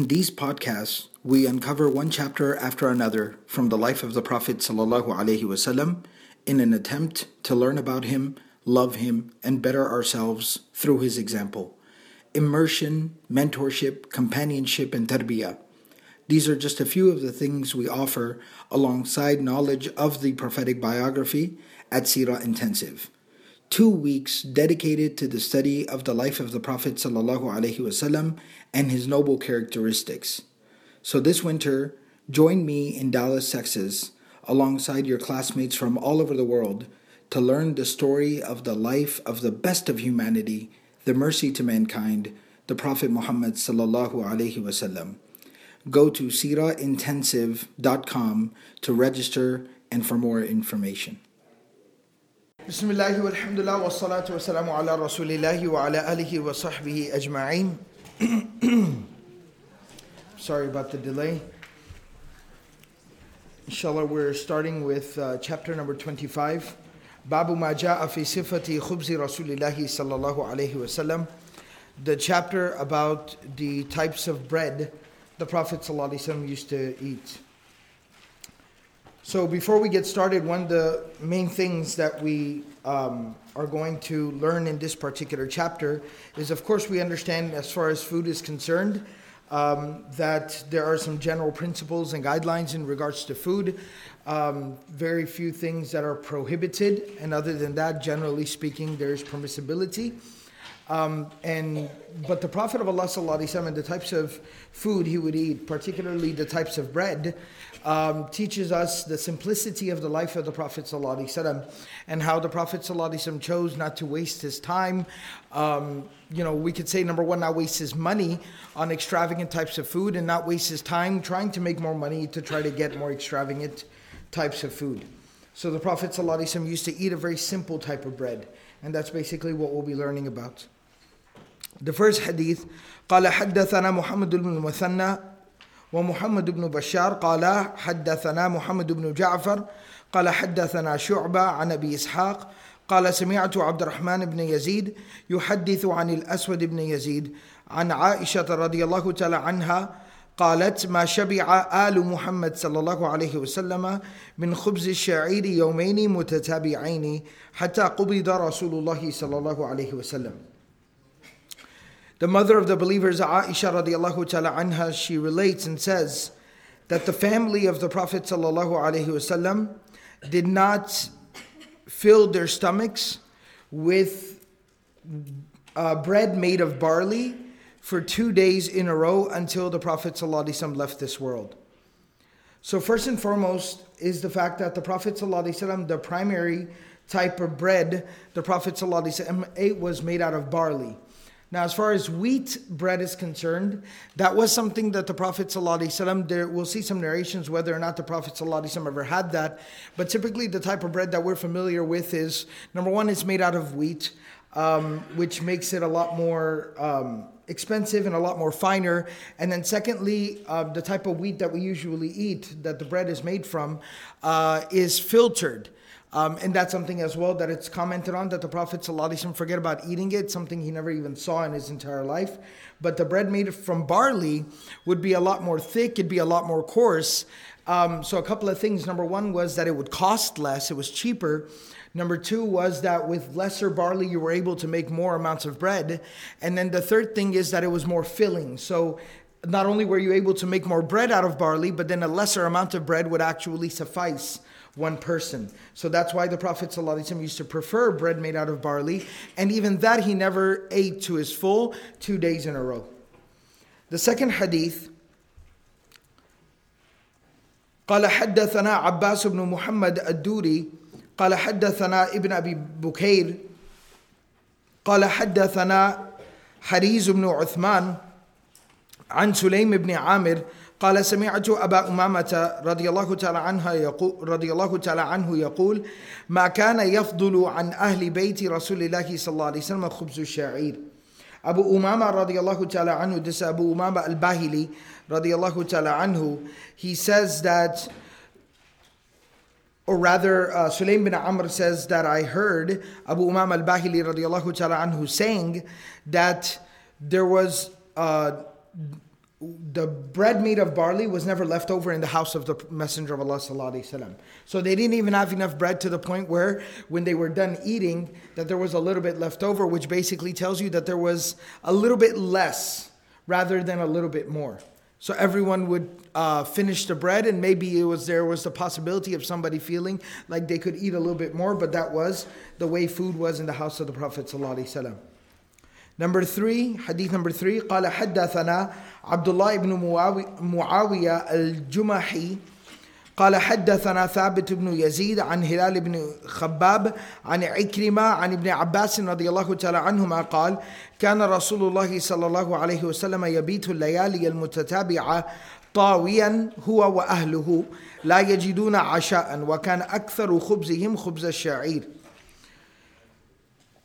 In these podcasts, we uncover one chapter after another from the life of the Prophet ﷺ in an attempt to learn about him, love him, and better ourselves through his example. Immersion, mentorship, companionship, and tarbiyah. These are just a few of the things we offer alongside knowledge of the prophetic biography at Sira Intensive. Two weeks dedicated to the study of the life of the Prophet ﷺ and his noble characteristics. So this winter, join me in Dallas, Texas, alongside your classmates from all over the world to learn the story of the life of the best of humanity, the mercy to mankind, the Prophet Muhammad wasallam. Go to sirahintensive.com to register and for more information. بسم الله والحمد لله والصلاة والسلام على رسول الله وعلى آله وصحبه أجمعين Sorry about the delay. Inshallah, we're starting with uh, chapter number 25. Babu ma ja'a sifati khubzi Rasulillahi sallallahu alayhi wasallam. The chapter about the types of bread the Prophet sallallahu alayhi wasallam used to eat. So before we get started, one of the main things that we um, are going to learn in this particular chapter is, of course, we understand as far as food is concerned um, that there are some general principles and guidelines in regards to food. Um, very few things that are prohibited, and other than that, generally speaking, there's permissibility. Um, and but the Prophet of Allah وسلم, and the types of food he would eat, particularly the types of bread, um, teaches us the simplicity of the life of the Prophet وسلم, and how the Prophet وسلم, chose not to waste his time. Um, you know, we could say number one, not waste his money on extravagant types of food, and not waste his time trying to make more money to try to get more extravagant types of food. So the Prophet ﷺ used to eat a very simple type of bread, and that's basically what we'll be learning about. The first hadith قال حدثنا محمد بن المثنى ومحمد بن بشار قال حدثنا محمد بن جعفر قال حدثنا شعبة عن أبي إسحاق قال سمعت عبد الرحمن بن يزيد يحدث عن الأسود بن يزيد عن عائشة رضي الله تعالى عنها قالت ما شبع آل محمد صلى الله عليه وسلم من خبز الشعير يومين متتابعين حتى قبض رسول الله صلى الله عليه وسلم. The mother of the believers, Aisha radiallahu ta'ala anha, she relates and says that the family of the Prophet sallallahu alaihi wasallam did not fill their stomachs with uh, bread made of barley for two days in a row until the Prophet ﷺ left this world. So, first and foremost is the fact that the Prophet ﷺ, the primary type of bread the Prophet ﷺ ate was made out of barley. Now, as far as wheat bread is concerned, that was something that the Prophet ﷺ, there, we'll see some narrations whether or not the Prophet ﷺ ever had that. But typically, the type of bread that we're familiar with is number one, it's made out of wheat, um, which makes it a lot more um, expensive and a lot more finer. And then, secondly, uh, the type of wheat that we usually eat, that the bread is made from, uh, is filtered. Um, and that's something as well that it's commented on that the Prophet ﷺ forget about eating it, something he never even saw in his entire life. But the bread made from barley would be a lot more thick, it'd be a lot more coarse. Um, so, a couple of things. Number one was that it would cost less, it was cheaper. Number two was that with lesser barley, you were able to make more amounts of bread. And then the third thing is that it was more filling. So, not only were you able to make more bread out of barley, but then a lesser amount of bread would actually suffice one person. So that's why the Prophet ﷺ used to prefer bread made out of barley, and even that he never ate to his full two days in a row. The second hadith قال حدثنا عباس بن محمد الدوري قال حدثنا ابن ابي بكير قال حدثنا حريز بن عثمان عن سليم بن عامر قال سمعت أبا أمامة رضي الله تعالى عنها يقول رضي الله تعالى عنه يقول ما كان يفضل عن أهل بيت رسول الله صلى الله عليه وسلم خبز الشعير. أبو أمامة رضي الله تعالى عنه دس أبو أمامة الباهلي رضي الله تعالى عنه he says that or rather uh, Sulaim bin Amr says that I heard Abu Umam al-Bahili radiyallahu ta'ala anhu saying that there was uh, the bread made of barley was never left over in the house of the Messenger of Allah sallallahu So they didn't even have enough bread to the point where, when they were done eating, that there was a little bit left over, which basically tells you that there was a little bit less rather than a little bit more. So everyone would uh, finish the bread, and maybe it was there was the possibility of somebody feeling like they could eat a little bit more, but that was the way food was in the house of the Prophet sallallahu Number three, hadith number three, قال حدثنا عبد الله بن معاوية الجمحي. قال حدثنا ثابت بن يزيد عن هلال بن خباب عن عكرمة عن ابن عباس رضي الله تعالى عنهما قال كان رسول الله صلى الله عليه وسلم يبيت الليالي المتتابعة طاويا هو وأهله لا يجدون عشاء وكان أكثر خبزهم خبز الشعير.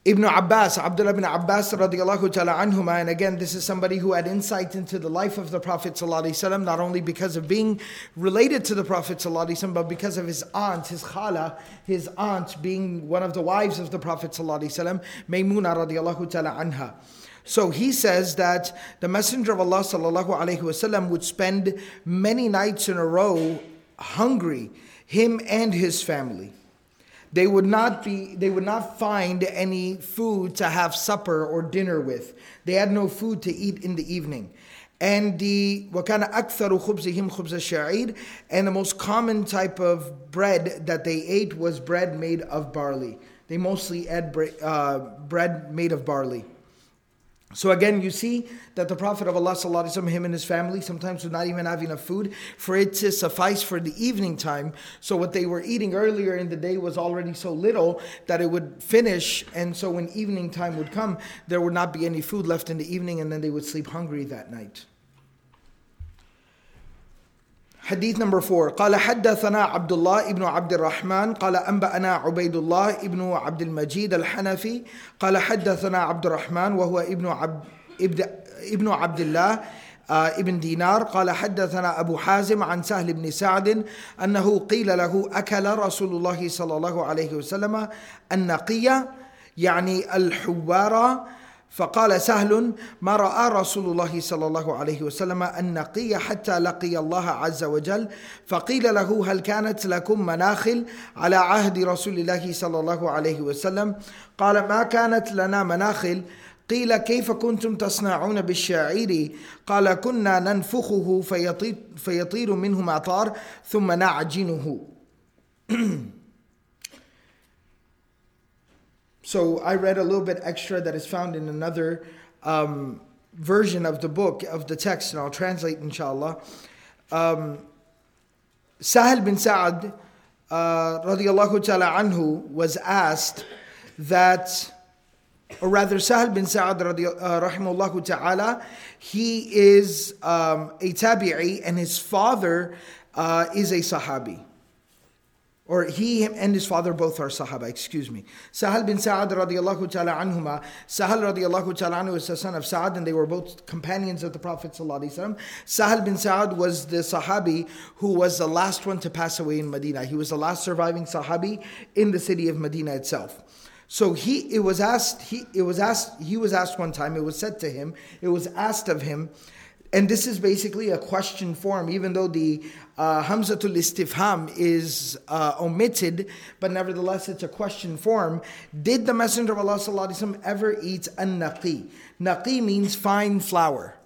Ibn Abbas, Abdullah ibn Abbas radiallahu ta'ala anhuma, and again, this is somebody who had insight into the life of the Prophet sallallahu not only because of being related to the Prophet sallallahu but because of his aunt, his khala, his aunt being one of the wives of the Prophet sallallahu Maymuna radiallahu ta'ala anha. So he says that the Messenger of Allah sallallahu alaihi wasallam would spend many nights in a row hungry, him and his family they would not be they would not find any food to have supper or dinner with. They had no food to eat in the evening. And the wakana aktharu khubzihim khubza sha'ir and the most common type of bread that they ate was bread made of barley. They mostly ate uh, bread made of barley. so again, you see that the Prophet of Allah, وسلم, him and his family, sometimes would not even have enough food for it to suffice for the evening time. So what they were eating earlier in the day was already so little that it would finish. And so when evening time would come, there would not be any food left in the evening, and then they would sleep hungry that night. حديث نمبر 4 قال حدثنا عبد الله ابن عبد الرحمن قال أنبأنا عبيد الله ابن عبد المجيد الحنفي قال حدثنا عبد الرحمن وهو ابن عبد ابن عبد الله ابن دينار. قال حدثنا أبو حازم عن سهل بن سعد أنه قيل له أكل رسول الله صلى الله عليه وسلم النقية يعني الحوارة فقال سهل ما رأى رسول الله صلى الله عليه وسلم النقي حتى لقي الله عز وجل؟ فقيل له هل كانت لكم مناخل على عهد رسول الله صلى الله عليه وسلم؟ قال ما كانت لنا مناخل. قيل كيف كنتم تصنعون بالشعير؟ قال كنا ننفخه فيطير, منه مطار ثم نعجنه. So I read a little bit extra that is found in another um, version of the book, of the text, and I'll translate inshallah. Um, Sahel bin Sa'ad, uh, radiallahu ta'ala anhu, was asked that, or rather, Sahel bin Sa'ad, uh, rahimahullah ta'ala, he is um, a tabi'i and his father uh, is a sahabi or he and his father both are Sahaba, excuse me. Sahal bin Sa'ad radiallahu ta'ala anhuma. Sahal radiallahu ta'ala anhu is the son of Sa'ad and they were both companions of the Prophet Sahal bin Sa'ad was the Sahabi who was the last one to pass away in Medina. He was the last surviving Sahabi in the city of Medina itself. So he it was asked he it was asked he was asked one time it was said to him it was asked of him and this is basically a question form, even though the uh, Hamzatul Istifham is uh, omitted, but nevertheless it's a question form. Did the Messenger of Allah وسلم, ever eat an naqi? Naqi means fine flour.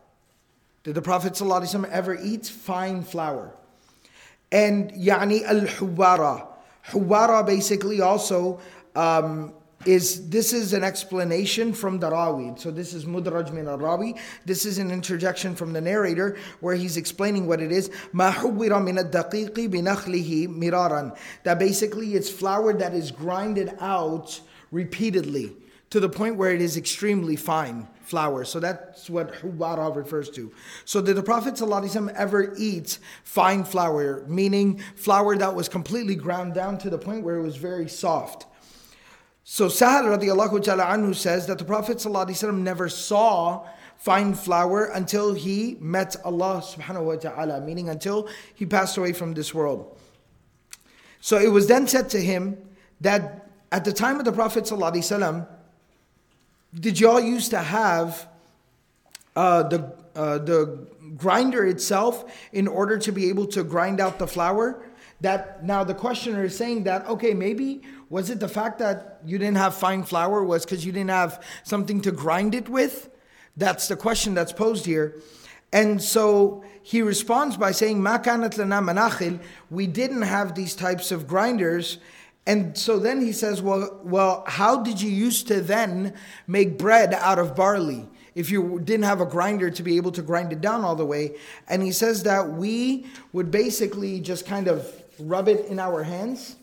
Did the Prophet وسلم, ever eat fine flour? And yani al huwara. Huwara basically also um, is this is an explanation from the Rawi. So this is Mudraj min al-Rawi. This is an interjection from the narrator where he's explaining what it is. Huwira min binakhlihi miraran. That basically it's flour that is grinded out repeatedly to the point where it is extremely fine flour. So that's what huwara refers to. So did the Prophet ﷺ ever eat fine flour, meaning flour that was completely ground down to the point where it was very soft? So Sahal radiallahu ta'ala anhu says that the Prophet never saw fine flour until he met Allah subhanahu wa ta'ala, meaning until he passed away from this world. So it was then said to him that at the time of the Prophet did y'all used to have uh, the uh, the grinder itself in order to be able to grind out the flour. That now the questioner is saying that okay maybe was it the fact that you didn't have fine flour was because you didn't have something to grind it with? That's the question that's posed here. And so he responds by saying, we didn't have these types of grinders. And so then he says, well, well, how did you used to then make bread out of barley? If you didn't have a grinder to be able to grind it down all the way. And he says that we would basically just kind of rub it in our hands,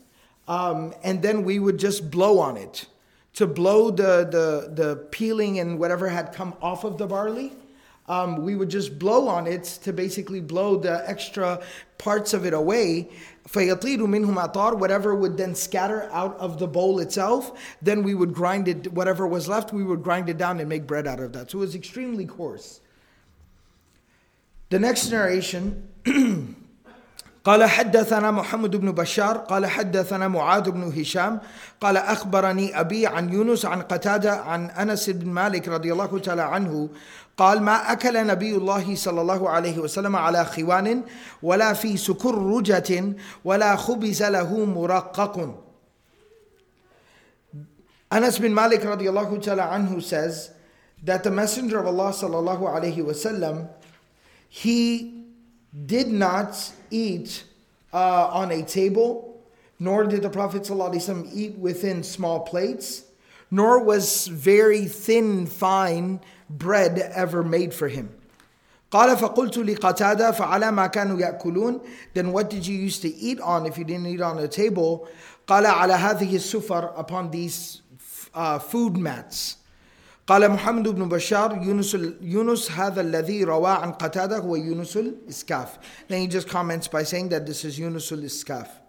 um, and then we would just blow on it to blow the, the, the peeling and whatever had come off of the barley um, we would just blow on it to basically blow the extra parts of it away. Whatever would then scatter out of the bowl itself, then we would grind it, whatever was left, we would grind it down and make bread out of that. So it was extremely coarse. The next narration قال حدثنا محمد بن بشار قال حدثنا معاذ بن هشام قال أخبرني أبي عن يونس عن قتادة عن أنس بن مالك رضي الله تعالى عنه قال ما أكل نبي الله صلى الله عليه وسلم على خوان ولا في سكرجة ولا خبز له مرقق. Anas bin Malik radiallahu ta'ala anhu says that the Messenger of Allah sallallahu alayhi wasallam he did not eat uh, on a table, nor did the Prophet ﷺ eat within small plates, nor was very thin, fine bread ever made for him. قال فقلت لقتادة فعلى ما كانوا يأكلون Then what did you used to eat on if you didn't eat on a table? قال على هذه السفر upon these uh, food mats. قال محمد بن بشار يونس يونس هذا الذي روى عن قتادة هو يونس الإسكاف. Then he just comments by saying that this is يونس الإسكاف.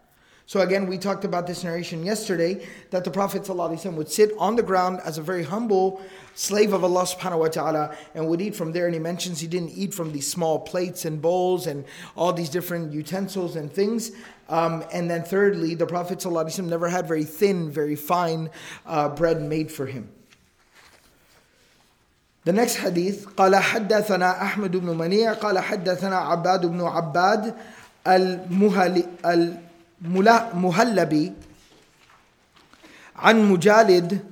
So again, we talked about this narration yesterday that the Prophet ﷺ would sit on the ground as a very humble slave of Allah subhanahu wa ta'ala and would eat from there. And he mentions he didn't eat from these small plates and bowls and all these different utensils and things. Um, and then thirdly, the Prophet ﷺ never had very thin, very fine uh, bread made for him. The next hadith قال حدثنا أحمد بن منيع قال حدثنا عباد بن عباد المهلي مهلبي عن مجالد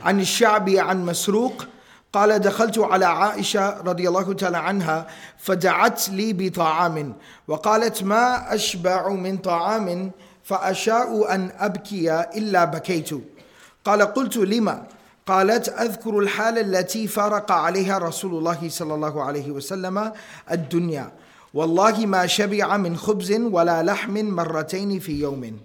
عن الشعبي عن مسروق قال دخلت على عائشة رضي الله تعالى عنها فدعت لي بطعام وقالت ما أشبع من طعام فأشاء أن أبكي إلا بكيت. قال قلت لما؟ قالت أذكر الحال التي فرق عليها رسول الله صلى الله عليه وسلم الدنيا والله ما شبع من خبز ولا لحم مرتين في يوم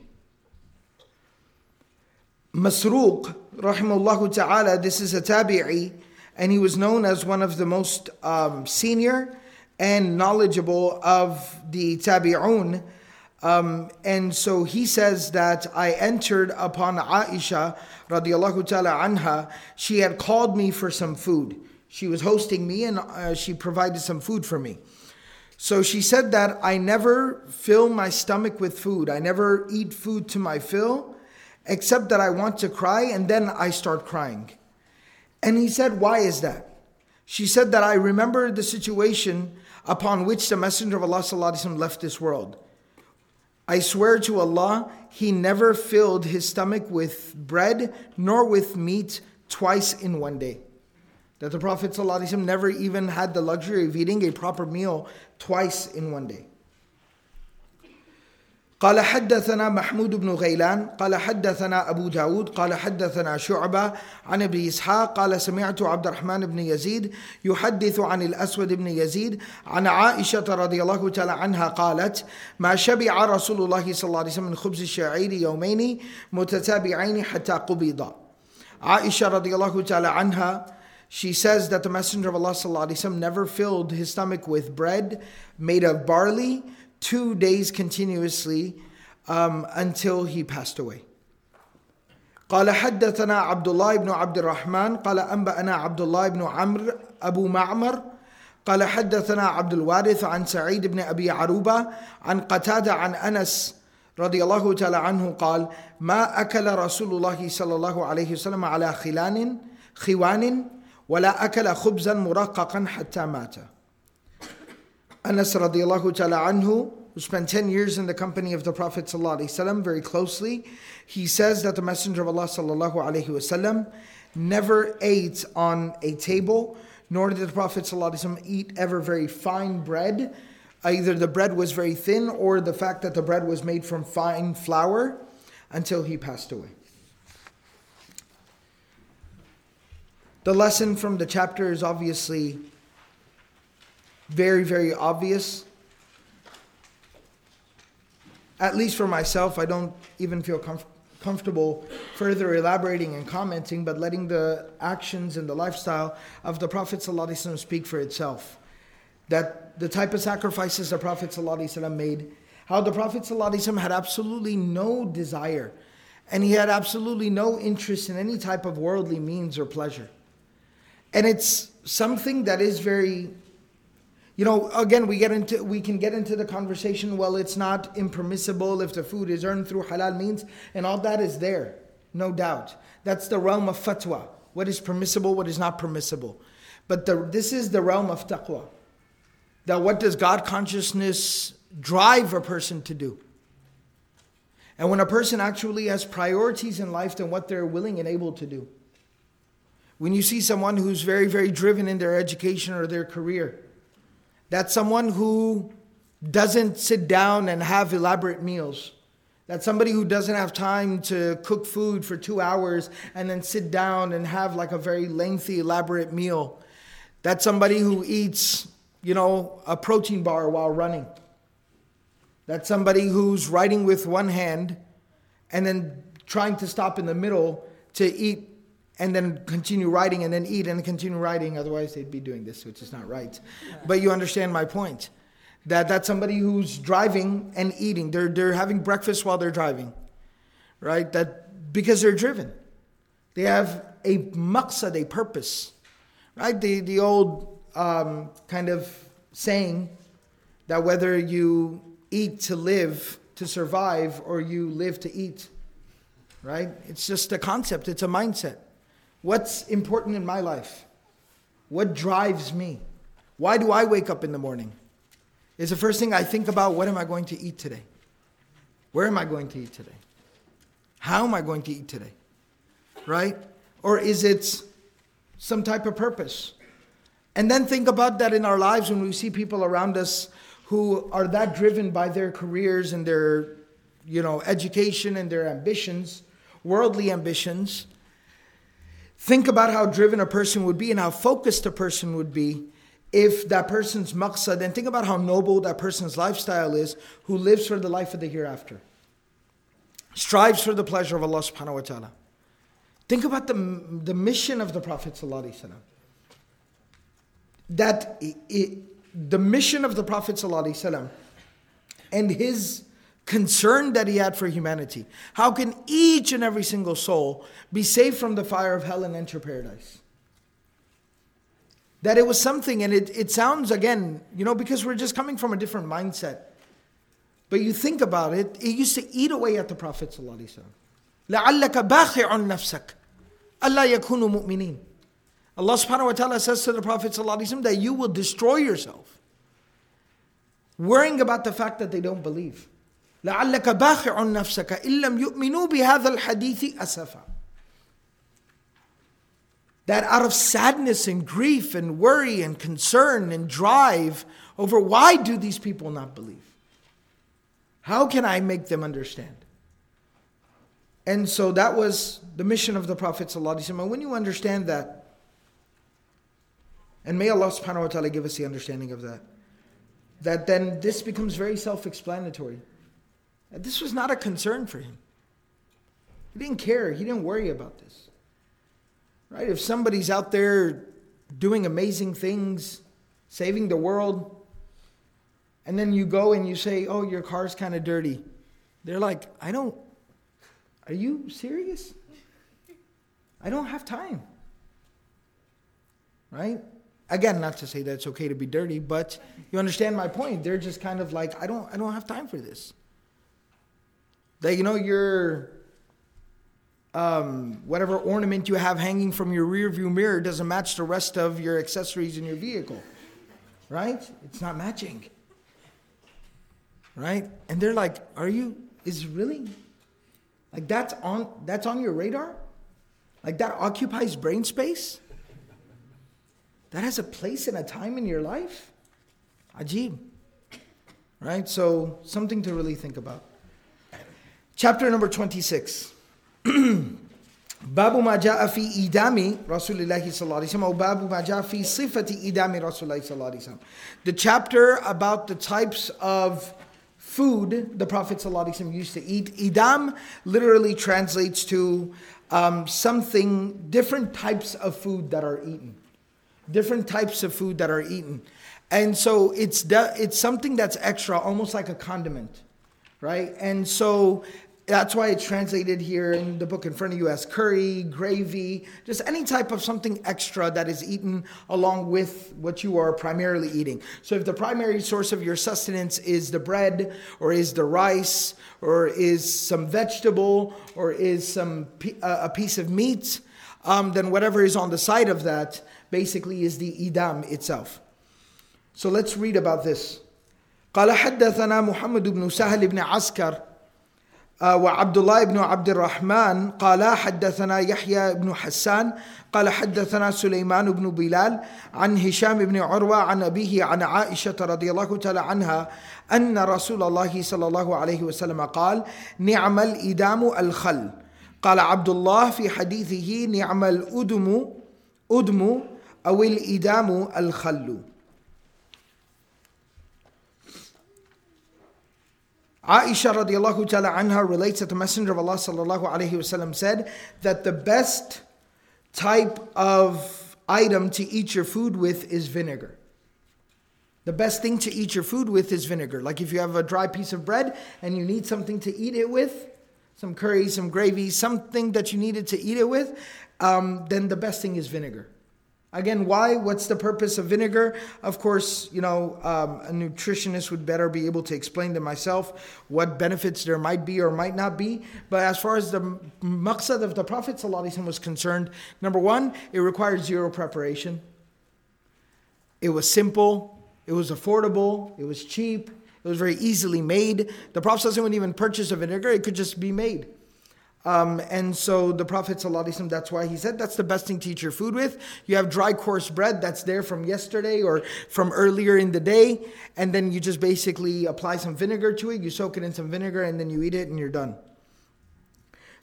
Masruq, rahimahullah ta'ala, this is a tabi'i, and he was known as one of the most um, senior and knowledgeable of the tabi'un. Um, and so he says that I entered upon Aisha radiallahu ta'ala anha. She had called me for some food. She was hosting me and uh, she provided some food for me. So she said that I never fill my stomach with food. I never eat food to my fill, except that I want to cry and then I start crying. And he said, Why is that? She said that I remember the situation upon which the Messenger of Allah left this world. I swear to Allah, he never filled his stomach with bread nor with meat twice in one day that the Prophet ﷺ never even had the luxury of eating a proper meal twice in one day. قال حدثنا محمود بن غيلان قال حدثنا أبو داود قال حدثنا شعبة عن ابن إسحاق قال سمعت عبد الرحمن بن يزيد يحدث عن الأسود بن يزيد عن عائشة رضي الله تعالى عنها قالت ما شبع رسول الله صلى الله عليه وسلم من خبز الشعير يومين متتابعين حتى قبض. عائشة رضي الله تعالى عنها she says that the Messenger of Allah never filled his stomach with bread made of barley two days continuously um, until he passed away. قال حدثنا عبد الله بن عبد الرحمن قال أنبأنا عبد الله بن عمرو أبو معمر قال حدثنا عبد الوارث عن سعيد بن أبي عروبة عن قتادة عن أنس رضي الله تعالى عنه قال ما أكل رسول الله صلى الله عليه وسلم على خلان خوان ولا أكل خبزا مرققا حتى مات Anas radiallahu ta'ala anhu, who spent 10 years in the company of the Prophet very closely, he says that the Messenger of Allah sallallahu alayhi wasallam never ate on a table, nor did the Prophet eat ever very fine bread. Either the bread was very thin or the fact that the bread was made from fine flour until he passed away. The lesson from the chapter is obviously very, very obvious. At least for myself, I don't even feel comf- comfortable further elaborating and commenting, but letting the actions and the lifestyle of the Prophet ﷺ speak for itself. That the type of sacrifices the Prophet ﷺ made, how the Prophet ﷺ had absolutely no desire and he had absolutely no interest in any type of worldly means or pleasure. And it's something that is very you know again we get into we can get into the conversation well it's not impermissible if the food is earned through halal means and all that is there no doubt. That's the realm of fatwa. What is permissible what is not permissible. But the, this is the realm of taqwa. That what does god consciousness drive a person to do? And when a person actually has priorities in life than what they're willing and able to do. When you see someone who's very very driven in their education or their career that's someone who doesn't sit down and have elaborate meals. That's somebody who doesn't have time to cook food for two hours and then sit down and have like a very lengthy, elaborate meal. That's somebody who eats, you know, a protein bar while running. That's somebody who's writing with one hand and then trying to stop in the middle to eat and then continue writing and then eat and continue writing. Otherwise, they'd be doing this, which is not right. But you understand my point. That that's somebody who's driving and eating. They're, they're having breakfast while they're driving, right? That because they're driven. They have a maqsad, a purpose, right? The, the old um, kind of saying that whether you eat to live, to survive, or you live to eat, right? It's just a concept, it's a mindset. What's important in my life? What drives me? Why do I wake up in the morning? Is the first thing I think about what am I going to eat today? Where am I going to eat today? How am I going to eat today? Right? Or is it some type of purpose? And then think about that in our lives when we see people around us who are that driven by their careers and their you know education and their ambitions, worldly ambitions, Think about how driven a person would be and how focused a person would be if that person's maqsad, and think about how noble that person's lifestyle is who lives for the life of the hereafter, strives for the pleasure of Allah subhanahu wa ta'ala. Think about the, the mission of the Prophet that it, the mission of the Prophet and his concern that he had for humanity. How can each and every single soul be saved from the fire of hell and enter paradise? That it was something, and it, it sounds again, you know, because we're just coming from a different mindset. But you think about it, it used to eat away at the Prophet. لَعَلَّكَ بَاخِعٌ نَفْسَكَ أَلَّا يَكُونُوا مُؤْمِنِينَ Allah subhanahu wa ta'ala says to the Prophet that you will destroy yourself, worrying about the fact that they don't believe. لعلك باخع نفسك إن لم يؤمنوا بهذا الحديث أسفا that out of sadness and grief and worry and concern and drive over why do these people not believe? How can I make them understand? And so that was the mission of the Prophet And when you understand that, and may Allah subhanahu wa ta'ala give us the understanding of that, that then this becomes very self-explanatory. This was not a concern for him. He didn't care. He didn't worry about this. Right? If somebody's out there doing amazing things, saving the world, and then you go and you say, "Oh, your car's kind of dirty." They're like, "I don't Are you serious? I don't have time." Right? Again, not to say that it's okay to be dirty, but you understand my point. They're just kind of like, "I don't I don't have time for this." That you know you're um, whatever ornament you have hanging from your rear view mirror doesn't match the rest of your accessories in your vehicle. Right? It's not matching. Right? And they're like, are you, is really? Like that's on that's on your radar? Like that occupies brain space? That has a place and a time in your life? Ajib. Right? So something to really think about. Chapter number 26. باب ما جاء في إدام رسول الله صلى الله عليه وسلم أو باب ما جاء في صفة إدام رسول الله صلى الله عليه وسلم The chapter about the types of food the Prophet صلى الله عليه وسلم used to eat. Idam literally translates to um, something, different types of food that are eaten. Different types of food that are eaten. And so it's, de- it's something that's extra, almost like a condiment, right? And so that's why it's translated here in the book in front of you as curry, gravy, just any type of something extra that is eaten along with what you are primarily eating. So if the primary source of your sustenance is the bread, or is the rice, or is some vegetable, or is some uh, a piece of meat, um, then whatever is on the side of that basically is the idam itself. So let's read about this. قال حدثنا محمد بن سهل بن عسكر وعبد الله بن عبد الرحمن قال حدثنا يحيى بن حسان قال حدثنا سليمان بن بلال عن هشام بن عروة عن أبيه عن عائشة رضي الله تعالى عنها أن رسول الله صلى الله عليه وسلم قال نعم الإدام الخل. قال عبد الله في حديثه نعم الأدم أدم أو الإدام الخل. Aisha radiallahu ta'ala anha relates that the Messenger of Allah sallallahu alayhi wasallam said that the best type of item to eat your food with is vinegar. The best thing to eat your food with is vinegar. Like if you have a dry piece of bread and you need something to eat it with, some curry, some gravy, something that you needed to eat it with, um, then the best thing is vinegar. Again, why? What's the purpose of vinegar? Of course, you know, um, a nutritionist would better be able to explain to myself what benefits there might be or might not be. But as far as the maqsad of the Prophet ﷺ was concerned, number one, it required zero preparation. It was simple, it was affordable, it was cheap, it was very easily made. The Prophet wouldn't even purchase a vinegar, it could just be made. Um, and so the Prophet ﷺ, that's why he said that's the best thing to eat your food with. You have dry coarse bread that's there from yesterday or from earlier in the day, and then you just basically apply some vinegar to it, you soak it in some vinegar, and then you eat it and you're done.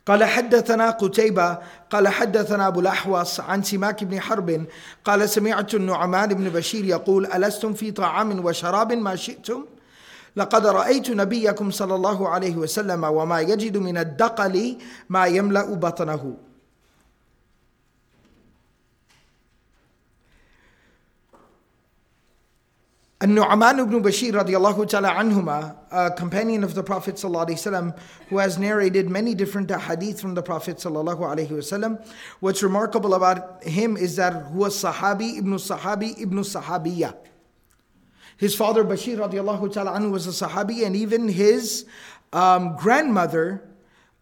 قال حدثنا قتيبة قال حدثنا أبو الأحوص عن سماك بن حرب قال سمعت النعمان بن بشير يقول ألستم في طعام وشراب ما شئتم لقد رأيت نبيكم صلى الله عليه وسلم وما يجد من الدقل ما يملأ بطنه An-Nu'man ibn Bashir radiallahu ta'ala anhuma, a companion of the Prophet sallallahu wasallam, who has narrated many different hadith from the Prophet sallallahu alaihi wasallam. What's remarkable about him is that was Sahabi ibn Sahabi ibn Sahabiya. His father Bashir radiallahu ta'ala anhu was a Sahabi, and even his um, grandmother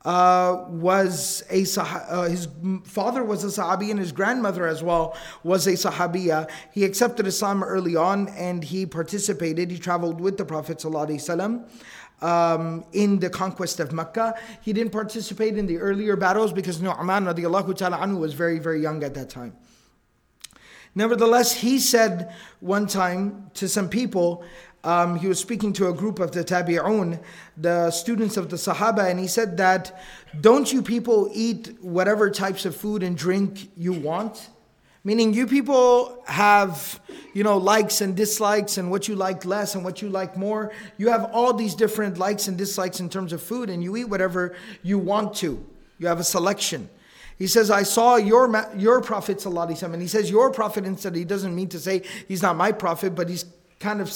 uh, was a uh, his father was a Sahabi and his grandmother as well was a Sahabiya. He accepted Islam early on and he participated. He traveled with the Prophet sallallahu um, in the conquest of Mecca. He didn't participate in the earlier battles because Nu'man radiallahu ta'ala anhu was very very young at that time. Nevertheless, he said one time to some people, um, he was speaking to a group of the Tabi'un, the students of the Sahaba, and he said that, don't you people eat whatever types of food and drink you want? Meaning you people have, you know, likes and dislikes and what you like less and what you like more. You have all these different likes and dislikes in terms of food and you eat whatever you want to. You have a selection. He says, I saw your, your prophet, sallallahu and he says, your prophet instead. He doesn't mean to say he's not my prophet, but he's kind of,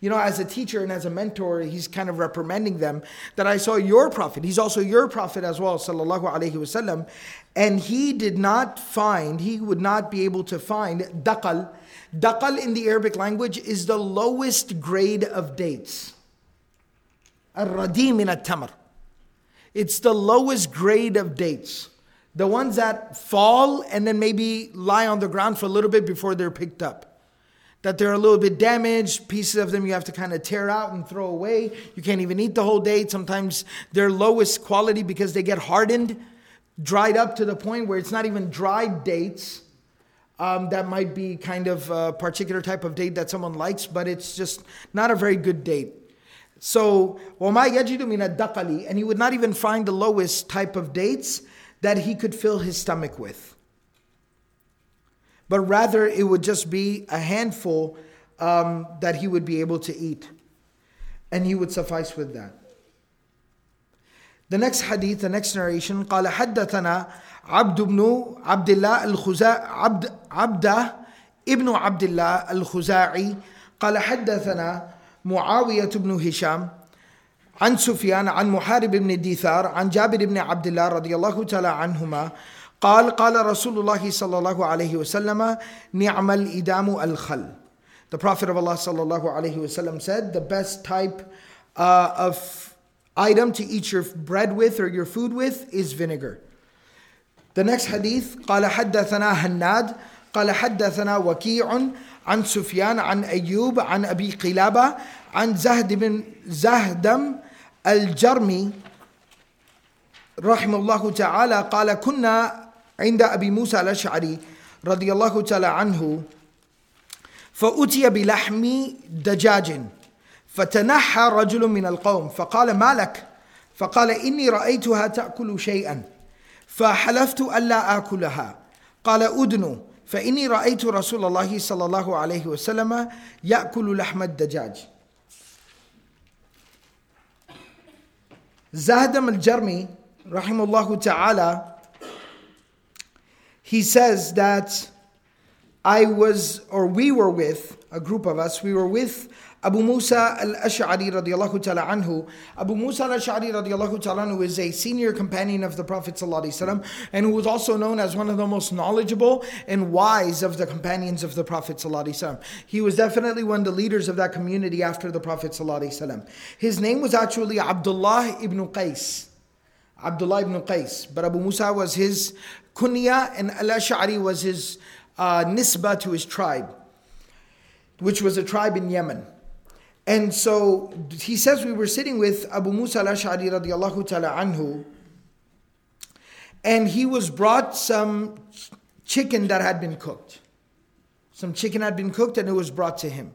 you know, as a teacher and as a mentor, he's kind of reprimanding them that I saw your prophet. He's also your prophet as well, sallallahu alaihi wasallam. And he did not find, he would not be able to find daqal. Daqal in the Arabic language is the lowest grade of dates. Al-radim min tamar It's the lowest grade of dates The ones that fall and then maybe lie on the ground for a little bit before they're picked up that they're a little bit damaged. Pieces of them you have to kind of tear out and throw away. You can't even eat the whole date. Sometimes they're lowest quality because they get hardened, dried up to the point where it's not even dried dates. Um, that might be kind of a particular type of date that someone likes, but it's just not a very good date. So, وَمَا يَجِدُ مِنَ الدَّقَلِ And he would not even find the lowest type of dates that he could fill his stomach with but rather it would just be a handful um, that he would be able to eat. And he would suffice with that. The next hadith, the next narration, قال حدثنا عبد بن عبد الله الخزاعي عبد عبده ابن عبد الله الخزاعي قال حدثنا معاوية بن هشام عن سفيان عن محارب بن ديثار عن جابر بن عبد الله رضي الله تعالى عنهما قال قال رسول الله صلى الله عليه وسلم نعم الإدام الخل The Prophet of Allah صلى الله عليه وسلم said the best type uh, of item to eat your bread with or your food with is vinegar. The next hadith قال حدثنا هناد قال حدثنا وكيع عن سفيان عن أيوب عن أبي قلابة عن زهد بن زهدم الجرمي رحمه الله تعالى قال كنا عند أبي موسى الأشعري رضي الله تعالى عنه فأتي بلحم دجاج فتنحى رجل من القوم فقال ما لك؟ فقال إني رأيتها تأكل شيئا فحلفت ألا آكلها. قال أدن فإني رأيت رسول الله صلى الله عليه وسلم يأكل لحم الدجاج. Zahdam al-Jarmi, rahimullahu ta'ala, he says that I was, or we were with, a group of us, we were with Abu Musa al-Ash'ari radiallahu ta'ala anhu. Abu Musa al-Ash'ari radiallahu ta'ala anhu is a senior companion of the Prophet sallallahu and who was also known as one of the most knowledgeable and wise of the companions of the Prophet sallallahu He was definitely one of the leaders of that community after the Prophet sallallahu His name was actually Abdullah ibn Qais. Abdullah ibn Qais. But Abu Musa was his kunya, and Al Ash'ari was his uh, nisba to his tribe, which was a tribe in Yemen. And so he says we were sitting with Abu Musa al Ash'ari radiallahu ta'ala anhu, and he was brought some chicken that had been cooked. Some chicken had been cooked and it was brought to him.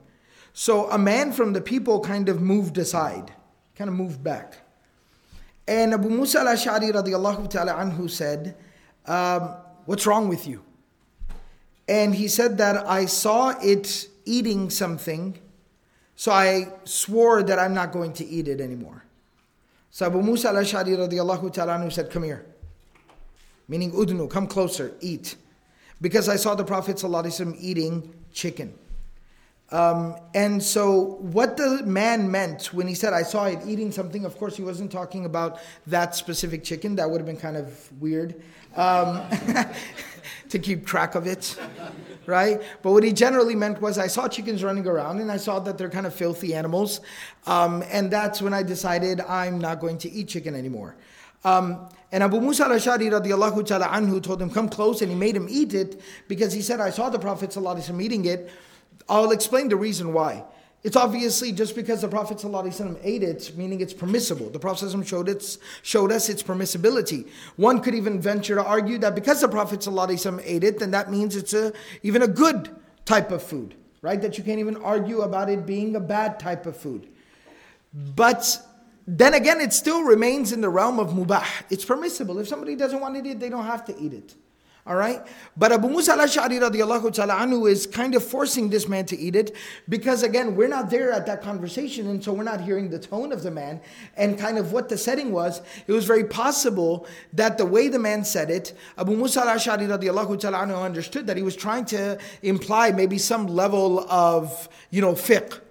So a man from the people kind of moved aside, kind of moved back. And Abu Musa al Ash'ari radiallahu ta'ala anhu said, um, What's wrong with you? And he said that I saw it eating something, so I swore that I'm not going to eat it anymore. So Abu Musa al Ash'ari radiallahu ta'ala said, Come here. Meaning, Udnu, come closer, eat. Because I saw the Prophet eating chicken. Um, and so, what the man meant when he said, I saw it eating something, of course, he wasn't talking about that specific chicken. That would have been kind of weird um, to keep track of it, right? But what he generally meant was, I saw chickens running around and I saw that they're kind of filthy animals. Um, and that's when I decided I'm not going to eat chicken anymore. Um, and Abu Musa al-Ashari radiallahu ta'ala anhu told him, come close, and he made him eat it because he said, I saw the Prophet eating it. I'll explain the reason why. It's obviously just because the Prophet ﷺ ate it, meaning it's permissible. The Prophet ﷺ showed, it, showed us its permissibility. One could even venture to argue that because the Prophet ﷺ ate it, then that means it's a, even a good type of food, right? That you can't even argue about it being a bad type of food. But then again, it still remains in the realm of mubah. It's permissible. If somebody doesn't want to eat it, they don't have to eat it. All right? But Abu Musa al-Ash'ari radiallahu ta'ala anhu is kind of forcing this man to eat it because again, we're not there at that conversation and so we're not hearing the tone of the man and kind of what the setting was. It was very possible that the way the man said it, Abu Musa al-Ash'ari radiallahu ta'ala anhu understood that he was trying to imply maybe some level of, you know, fiqh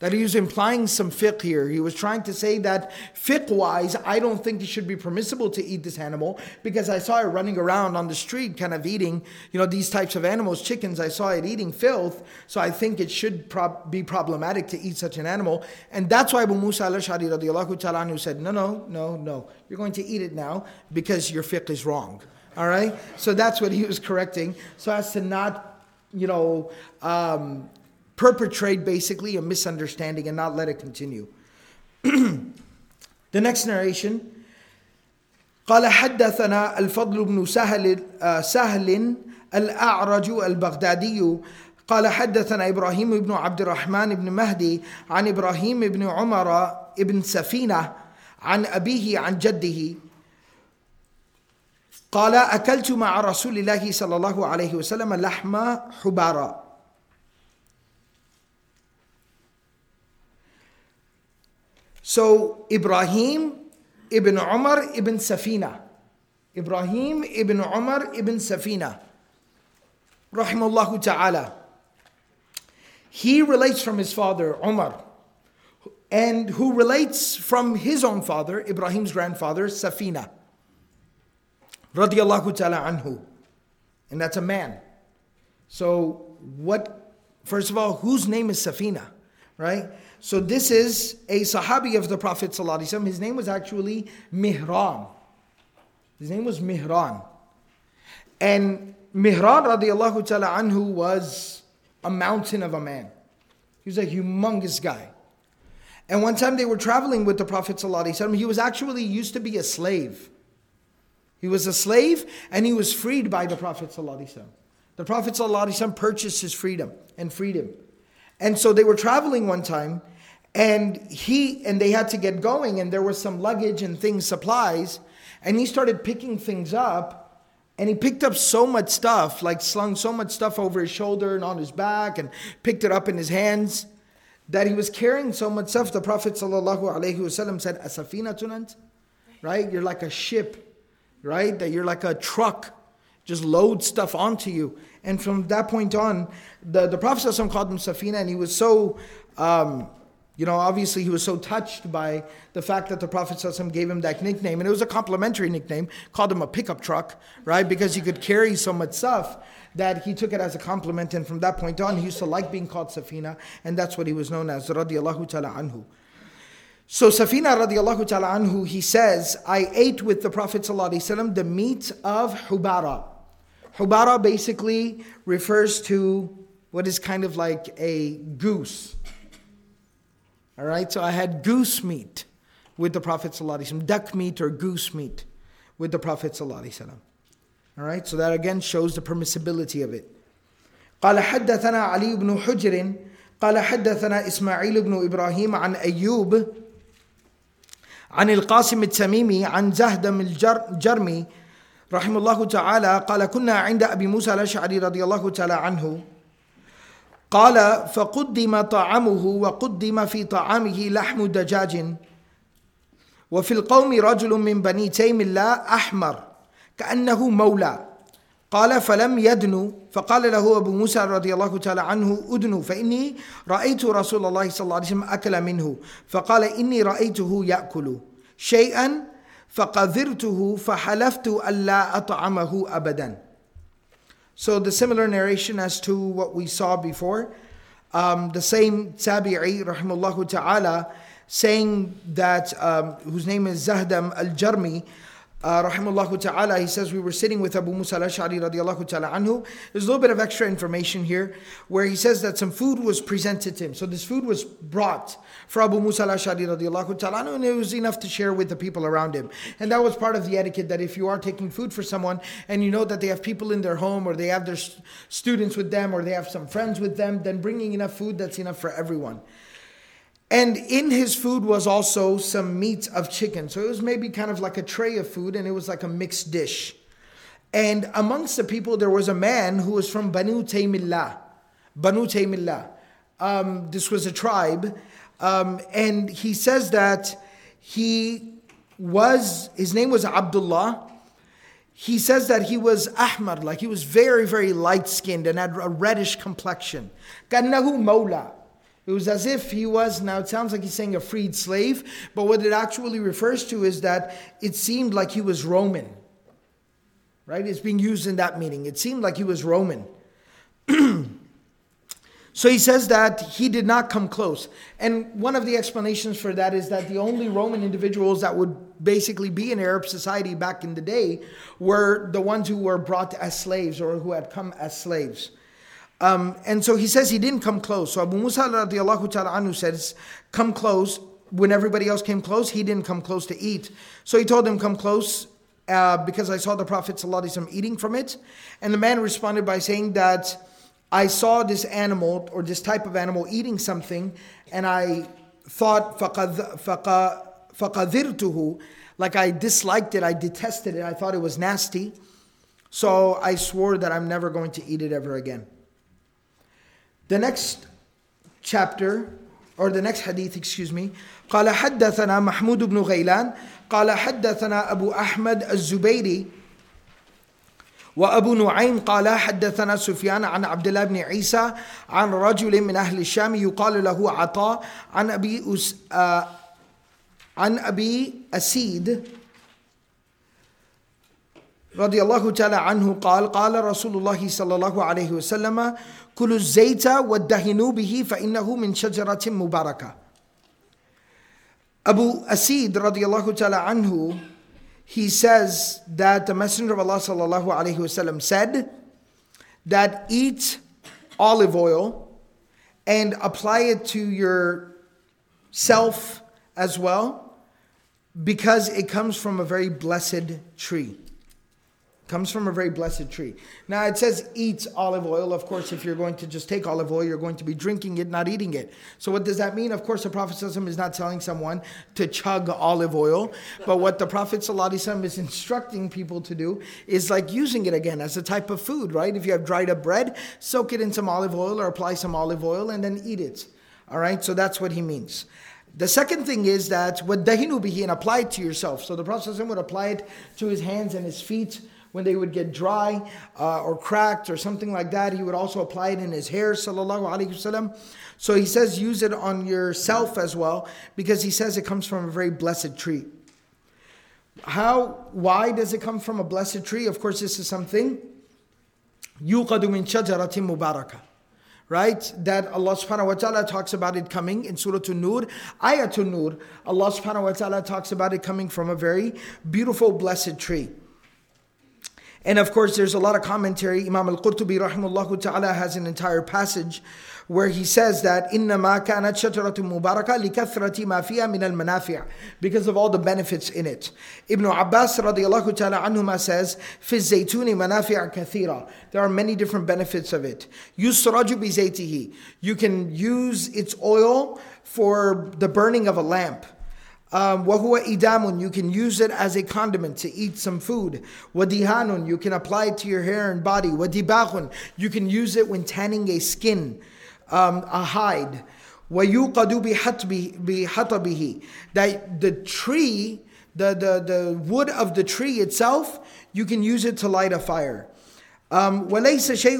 that he was implying some fiqh here. He was trying to say that fiqh wise, I don't think it should be permissible to eat this animal because I saw it running around on the street, kind of eating, you know, these types of animals, chickens. I saw it eating filth, so I think it should prob- be problematic to eat such an animal. And that's why Abu Musa al-Ash'ari radiallahu ta'ala said, no, no, no, no, you're going to eat it now because your fiqh is wrong. All right? So that's what he was correcting, so as to not, you know, um, perpetrate basically a misunderstanding and not let it continue. the next narration. قال حدثنا الفضل بن سهل سهل الأعرج البغدادي. قال حدثنا إبراهيم بن عبد الرحمن بن مهدي عن إبراهيم بن عمر بن سفينة عن أبيه عن جده. قال أكلت مع رسول الله صلى الله عليه وسلم لحم حبارا So Ibrahim ibn Umar ibn Safina. Ibrahim ibn Umar ibn Safina. Rahimullah ta'ala. He relates from his father, Umar, and who relates from his own father, Ibrahim's grandfather, Safina. Radiallahu ta'ala anhu. And that's a man. So, what, first of all, whose name is Safina, right? So this is a Sahabi of the Prophet ﷺ. His name was actually Mihran. His name was Mihran. And Mihran radiallahu ta'ala anhu was a mountain of a man. He was a humongous guy. And one time they were traveling with the Prophet ﷺ. He was actually used to be a slave. He was a slave and he was freed by the Prophet ﷺ. The Prophet ﷺ purchased his freedom and freed him. And so they were traveling one time and he and they had to get going and there was some luggage and things supplies and he started picking things up and he picked up so much stuff like slung so much stuff over his shoulder and on his back and picked it up in his hands that he was carrying so much stuff. The prophet wasallam said asafina tunant right? You're like a ship right? That you're like a truck just load stuff onto you and from that point on the, the prophet called him safina and he was so um, you know, obviously he was so touched by the fact that the Prophet ﷺ gave him that nickname, and it was a complimentary nickname, called him a pickup truck, right? Because he could carry so much stuff that he took it as a compliment, and from that point on, he used to like being called Safina, and that's what he was known as, radiallahu ta'ala anhu. So Safina radiallahu ta'ala anhu, he says, I ate with the Prophet ﷺ the meat of Hubara. Hubara basically refers to what is kind of like a goose all right, so I had goose meat with the Prophet ﷺ, duck meat or goose meat with the Prophet ﷺ. All right, so that again shows the permissibility of it. قال حدثنا علي بن حجر قال حدثنا إسماعيل بن إبراهيم عن أيوب عن القاسم التميمي عن زهدم الجرمي رحمه الله تعالى قال كنا عند أبي موسى الأشعري رضي الله تعالى عنه قال فقدم طعامه وقدم في طعامه لحم دجاج وفي القوم رجل من بني تيم الله أحمر كأنه مولى. قال فلم يدنو فقال له أبو موسى رضي الله تعالى عنه أدنو فإني رأيت رسول الله صلى الله عليه وسلم أكل منه. فقال إني رأيته يأكل شيئا فقذرته فحلفت ألا أطعمه أبداً So the similar narration as to what we saw before. Um, the same Tabi'i, rahimahullah ta'ala, saying that, um, whose name is Zahdam al-Jarmi, uh, rahimahullah ta'ala, he says we were sitting with Abu Musa al-Ash'ari radiallahu ta'ala anhu. There's a little bit of extra information here where he says that some food was presented to him. So this food was brought for Abu Musa al-Ash'ari radiallahu ta'ala anhu and it was enough to share with the people around him. And that was part of the etiquette that if you are taking food for someone and you know that they have people in their home or they have their students with them or they have some friends with them, then bringing enough food that's enough for everyone. And in his food was also some meat of chicken. So it was maybe kind of like a tray of food and it was like a mixed dish. And amongst the people, there was a man who was from Banu Taymillah. Banu Taymillah. Um, this was a tribe. Um, and he says that he was, his name was Abdullah. He says that he was Ahmar, like he was very, very light skinned and had a reddish complexion. It was as if he was, now it sounds like he's saying a freed slave, but what it actually refers to is that it seemed like he was Roman. Right? It's being used in that meaning. It seemed like he was Roman. so he says that he did not come close. And one of the explanations for that is that the only Roman individuals that would basically be in Arab society back in the day were the ones who were brought as slaves or who had come as slaves. Um, and so he says he didn't come close. So Abu Musa radiallahu ta'ala anhu says, come close. When everybody else came close, he didn't come close to eat. So he told him, come close uh, because I saw the Prophet ﷺ eating from it. And the man responded by saying that I saw this animal or this type of animal eating something and I thought فَقَذِرْتُهُ like I disliked it, I detested it, I thought it was nasty. So I swore that I'm never going to eat it ever again. The next chapter, or the next hadith, excuse me, قال حدثنا محمود بن غيلان قال حدثنا أبو أحمد الزبيري وأبو نعيم قال حدثنا سفيان عن عبد الله بن عيسى عن رجل من أهل الشام يقال له عطاء عن أبي أس آه عن أبي أسيد رضي الله تعالى عنه قال قال رسول الله صلى الله عليه وسلم كلوا الزيت وادهنوا به فإنه من شجرة مباركة Abu Asid radiallahu ta'ala anhu, he says that the Messenger of Allah sallallahu alayhi wasallam said that eat olive oil and apply it to yourself as well because it comes from a very blessed tree comes from a very blessed tree. Now it says eats olive oil. Of course, if you're going to just take olive oil, you're going to be drinking it, not eating it. So what does that mean? Of course, the Prophet is not telling someone to chug olive oil, but what the Prophet is instructing people to do is like using it again as a type of food, right? If you have dried up bread, soak it in some olive oil or apply some olive oil and then eat it. All right, so that's what he means. The second thing is that what dahinu bihi and apply it to yourself. So the Prophet would apply it to his hands and his feet when they would get dry uh, or cracked or something like that. He would also apply it in his hair, sallallahu alaihi wasallam. So he says use it on yourself as well because he says it comes from a very blessed tree. How, why does it come from a blessed tree? Of course, this is something يُقَدُ مِنْ شَجَرَةٍ مُبَارَكَةٍ right? That Allah subhanahu wa ta'ala talks about it coming in Surah An-Nur. Ayatul Nur, Allah subhanahu wa ta'ala talks about it coming from a very beautiful, blessed tree. And of course, there's a lot of commentary. Imam al-Qurtubi rahimahullah ta'ala has an entire passage where he says that إِنَّمَا كَانَتْ شَجَرَةٌ مُبَارَكَةٌ لِكَثْرَةِ مَا فِيهَا مِنَ الْمَنَافِعِ Because of all the benefits in it. Ibn Abbas radiallahu ta'ala anhuma says, فِي الزَّيْتُونِ مَنَافِعَ كَثِيرًا There are many different benefits of it. يُسْرَجُ بِزَيْتِهِ You can use its oil for the burning of a lamp. Wahua um, idamun, you can use it as a condiment to eat some food. Wadihanun, you can apply it to your hair and body. Wadibahun, you can use it when tanning a skin, um, a hide. Wayuqadu bihatabihi, that the tree, the, the, the wood of the tree itself, you can use it to light a fire. Um, Basically,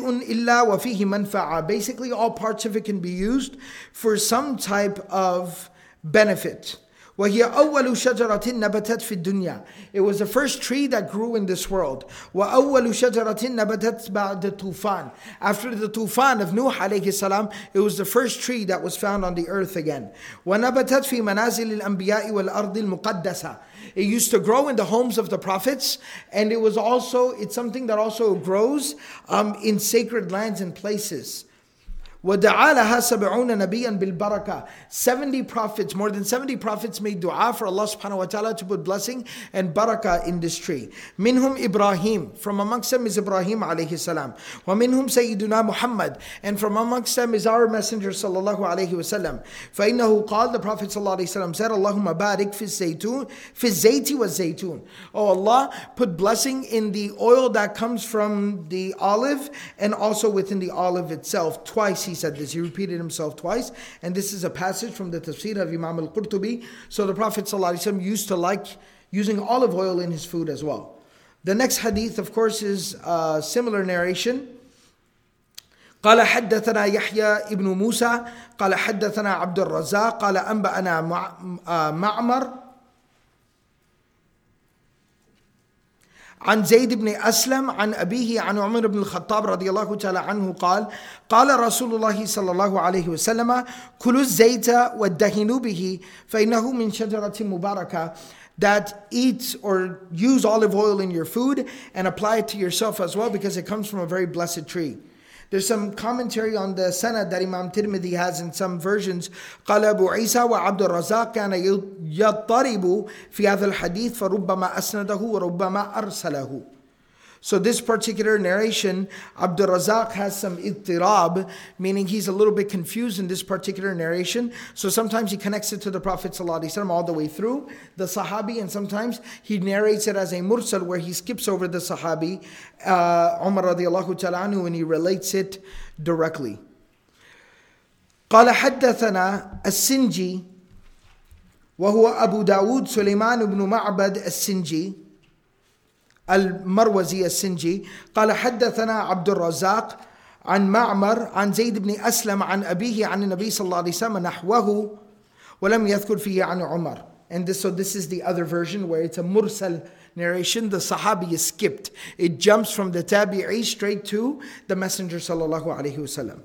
all parts of it can be used for some type of benefit. وهي أول شجرة نبتت في الدنيا. It was the first tree that grew in this world. وأول شجرة نبتت بعد الطوفان. After the tufan of Nuh عليه السلام, it was the first tree that was found on the earth again. ونبتت في منازل الأنبياء والأرض المقدسة. It used to grow in the homes of the prophets, and it was also it's something that also grows um, in sacred lands and places. وَدَعَا لَهَا سَبْعُونَ نَبِيًّا بِالْبَرَكَةِ 70 prophets, more than 70 prophets made dua for Allah subhanahu wa ta'ala to put blessing and barakah in this tree. Minhum Ibrahim, from amongst them is Ibrahim alayhi salam. وَمِنْهُمْ سَيِّدُنَا Muhammad, and from amongst them is our messenger sallallahu alayhi wa sallam. فَإِنَّهُ قال, the Prophet sallallahu alayhi wa sallam said, اللهم بارك في الزيتون في الزيت والزيتون. Oh Allah, put blessing in the oil that comes from the olive and also within the olive itself. Twice he said this. He repeated himself twice. And this is a passage from the tafsir of Imam al Qurtubi. So the Prophet ﷺ used to like using olive oil in his food as well. The next hadith, of course, is a similar narration. قال حدثنا يحيى ابن موسى قال حدثنا عبد الرزاق قال أنبأنا معمر عن زيد بن أسلم عن أبيه عن عمر بن الخطاب رضي الله تعالى عنه قال قال رسول الله صلى الله عليه وسلم كلوا الزيت وادهنوا به فإنه من شجرة مباركة that eat or use olive oil in your food and apply it to yourself as well because it comes from a very blessed tree. There's some commentary on the sanad that Imam Tirmidhi has in some versions. قال أبو عيسى وعبد الرزاق كان يضطرب في هذا الحديث فربما أسنده وربما أرسله. So this particular narration, Abdul Razak has some ittirab, meaning he's a little bit confused in this particular narration. So sometimes he connects it to the Prophet ﷺ all the way through the Sahabi, and sometimes he narrates it as a mursal where he skips over the Sahabi, uh, Umar radiallahu ta'ala anhu, and he relates it directly. قال حدثنا السنجي وهو أبو داود سليمان بن معبد السنجي المروزي السنجي قال حدثنا عبد الرزاق عن معمر عن زيد بن أسلم عن أبيه عن النبي صلى الله عليه وسلم نحوه ولم يذكر فيه عن عمر and this, so this is the other version where it's a mursal narration the sahabi is skipped it jumps from the tabi'i straight to the messenger صلى الله عليه وسلم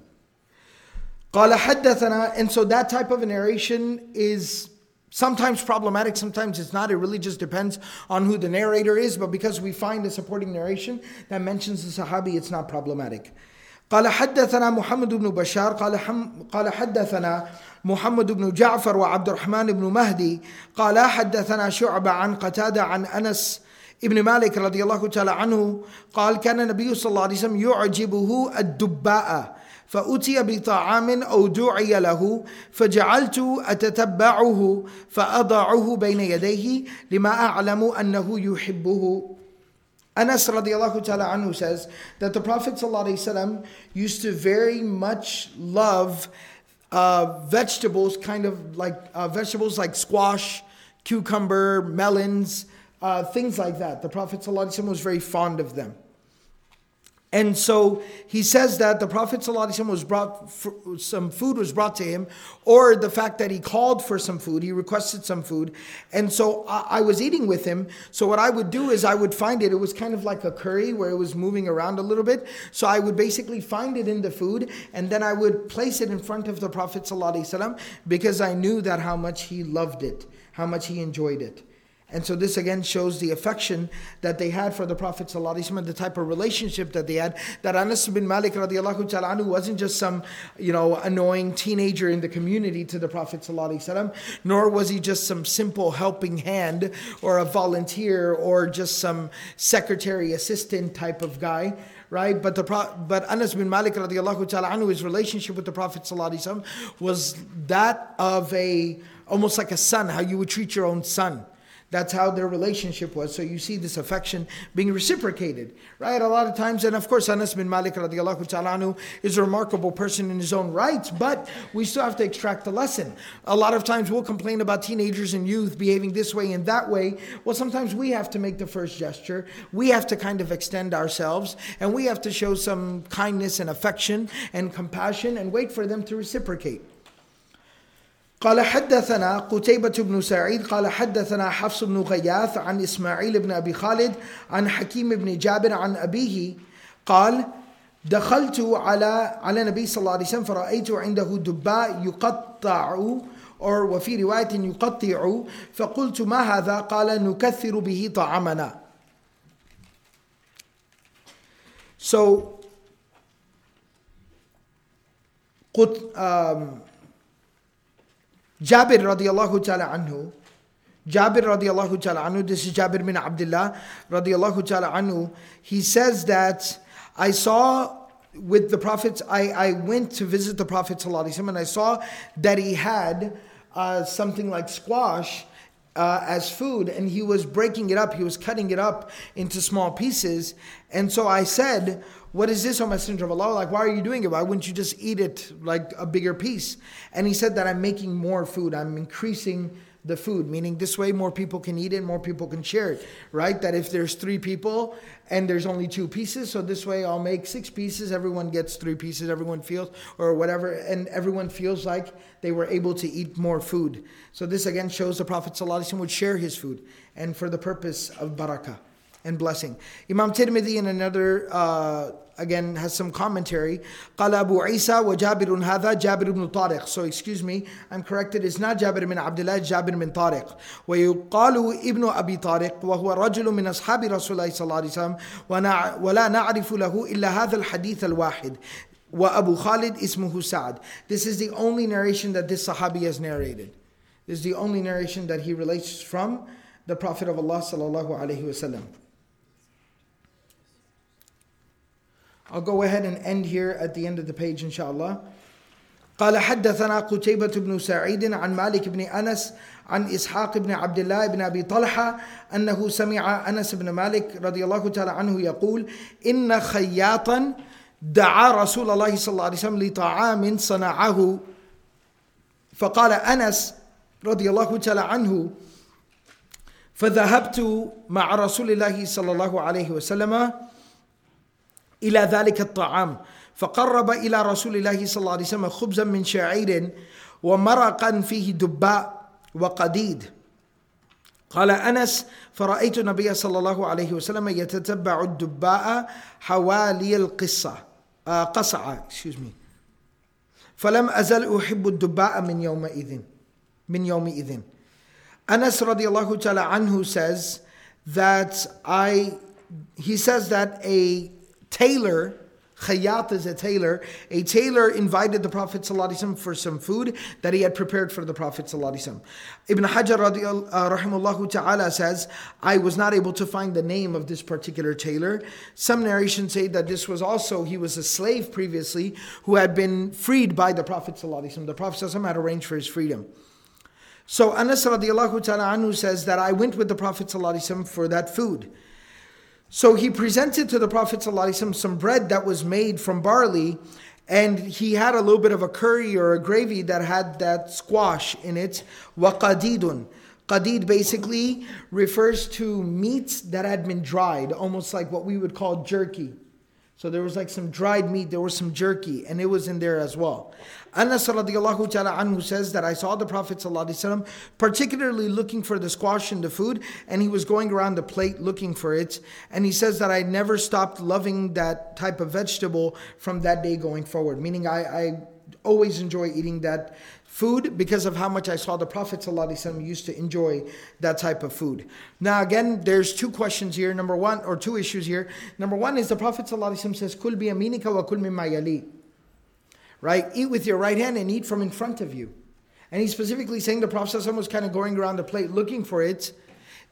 قال حدثنا and so that type of a narration is Sometimes problematic, sometimes it's not. It really just depends on who the narrator is. But because we find a supporting narration that mentions the Sahabi, it's not problematic. قال حدثنا محمد بن بشار قال حم قال حدثنا محمد بن جعفر وعبد الرحمن بن مهدي قال حدثنا شعبة عن قتادة عن أنس ابن مالك رضي الله تعالى عنه قال كان النبي صلى الله عليه وسلم يعجبه الدباء فأتي بطعام أو دعي له فجعلت أتتبعه فأضعه بين يديه لما أعلم أنه يحبه Anas radiallahu ta'ala anhu says that the Prophet ﷺ used to very much love uh, vegetables, kind of like uh, vegetables like squash, cucumber, melons, uh, things like that. The Prophet ﷺ was very fond of them. And so he says that the Prophet ﷺ was brought, some food was brought to him, or the fact that he called for some food, he requested some food. And so I, I was eating with him. So what I would do is I would find it, it was kind of like a curry where it was moving around a little bit. So I would basically find it in the food, and then I would place it in front of the Prophet ﷺ because I knew that how much he loved it, how much he enjoyed it. And so this again shows the affection that they had for the Prophet ﷺ, the type of relationship that they had. That Anas bin Malik radiallahu ta'ala wasn't just some, you know, annoying teenager in the community to the Prophet ﷺ, nor was he just some simple helping hand or a volunteer or just some secretary assistant type of guy right? But the but Anas bin Malik radiallahu ta'ala anhu, his relationship with the Prophet ﷺ was that of a almost like a son, how you would treat your own son. That's how their relationship was. So you see this affection being reciprocated, right? A lot of times, and of course, Anas bin Malik radiallahu is a remarkable person in his own rights, but we still have to extract the lesson. A lot of times we'll complain about teenagers and youth behaving this way and that way. Well, sometimes we have to make the first gesture. We have to kind of extend ourselves, and we have to show some kindness and affection and compassion and wait for them to reciprocate. قال حدثنا قتيبة بن سعيد قال حدثنا حفص بن غياث عن إسماعيل بن أبي خالد عن حكيم بن جابر عن أبيه قال دخلت على على النبي صلى الله عليه وسلم فرأيت عنده دباء يقطع أو وفي رواية يقطع فقلت ما هذا؟ قال نكثر به طعامنا. So قط, um, Jabir radiallahu ta'ala anhu, Jabir radiallahu ta'ala anhu, this is Jabir bin Abdullah radiallahu ta'ala anhu, he says that I saw with the Prophet, I, I went to visit the Prophet and I saw that he had uh, something like squash uh, as food and he was breaking it up, he was cutting it up into small pieces. And so I said, what is this, O Messenger of Allah? Like, why are you doing it? Why wouldn't you just eat it like a bigger piece? And he said that I'm making more food. I'm increasing the food, meaning this way more people can eat it, more people can share it, right? That if there's three people and there's only two pieces, so this way I'll make six pieces, everyone gets three pieces, everyone feels, or whatever, and everyone feels like they were able to eat more food. So this again shows the Prophet would share his food, and for the purpose of barakah and blessing. Imam Tirmidhi in another uh, again has some commentary. قال أبو عيسى وجابر هذا جابر بن طارق. So excuse me, I'm corrected. It's not جابر بن عبد الله, جابر بن طارق. ويقال ابن أبي طارق وهو رجل من أصحاب رسول الله صلى الله عليه وسلم ولا نعرف له إلا هذا الحديث الواحد. وأبو خالد اسمه سعد. This is the only narration that this Sahabi has narrated. This is the only narration that he relates from the Prophet of Allah sallallahu alaihi wasallam. I'll go ahead and end here at the end of the page inshallah. قال حدثنا قتيبة بن سعيد عن مالك بن أنس عن إسحاق بن عبد الله بن أبي طلحة أنه سمع أنس بن مالك رضي الله تعالى عنه يقول إن خياطا دعا رسول الله صلى الله عليه وسلم لطعام صنعه فقال أنس رضي الله تعالى عنه فذهبت مع رسول الله صلى الله عليه وسلم إلى ذلك الطعام. فقرب إلى رسول الله صلى الله عليه وسلم خبزا من شعير ومرقا فيه دباء وقديد. قال أنس فرأيت النبي صلى الله عليه وسلم يتتبع الدباء حوالي القصة. آه قصعة excuse me. فلم أزل أحب الدباء من يومئذ من يومئذ. Anas radiallahu ta'ala anhu says that I he says that a tailor, Khayyat is a tailor. A tailor invited the Prophet ﷺ for some food that he had prepared for the Prophet ﷺ. Ibn Hajar uh, rahimullah ta'ala says, I was not able to find the name of this particular tailor. Some narrations say that this was also, he was a slave previously who had been freed by the Prophet ﷺ. The Prophet ﷺ had arranged for his freedom. So Anas radiallahu ta'ala anhu says that I went with the Prophet ﷺ for that food. So he presented to the Prophet ﷺ some bread that was made from barley, and he had a little bit of a curry or a gravy that had that squash in it. Waqadidun. Qadid basically refers to meats that had been dried, almost like what we would call jerky. So there was like some dried meat, there was some jerky, and it was in there as well. Anas radiallahu ta'ala anhu says that I saw the Prophet particularly looking for the squash in the food, and he was going around the plate looking for it. And he says that I never stopped loving that type of vegetable from that day going forward, meaning I, I always enjoy eating that food because of how much I saw the Prophet ﷺ used to enjoy that type of food. Now, again, there's two questions here. Number one, or two issues here. Number one is the Prophet ﷺ says, Kul bi aminika wa kul mimma yali. Right? Eat with your right hand and eat from in front of you. And he's specifically saying the Prophet ﷺ was kind of going around the plate looking for it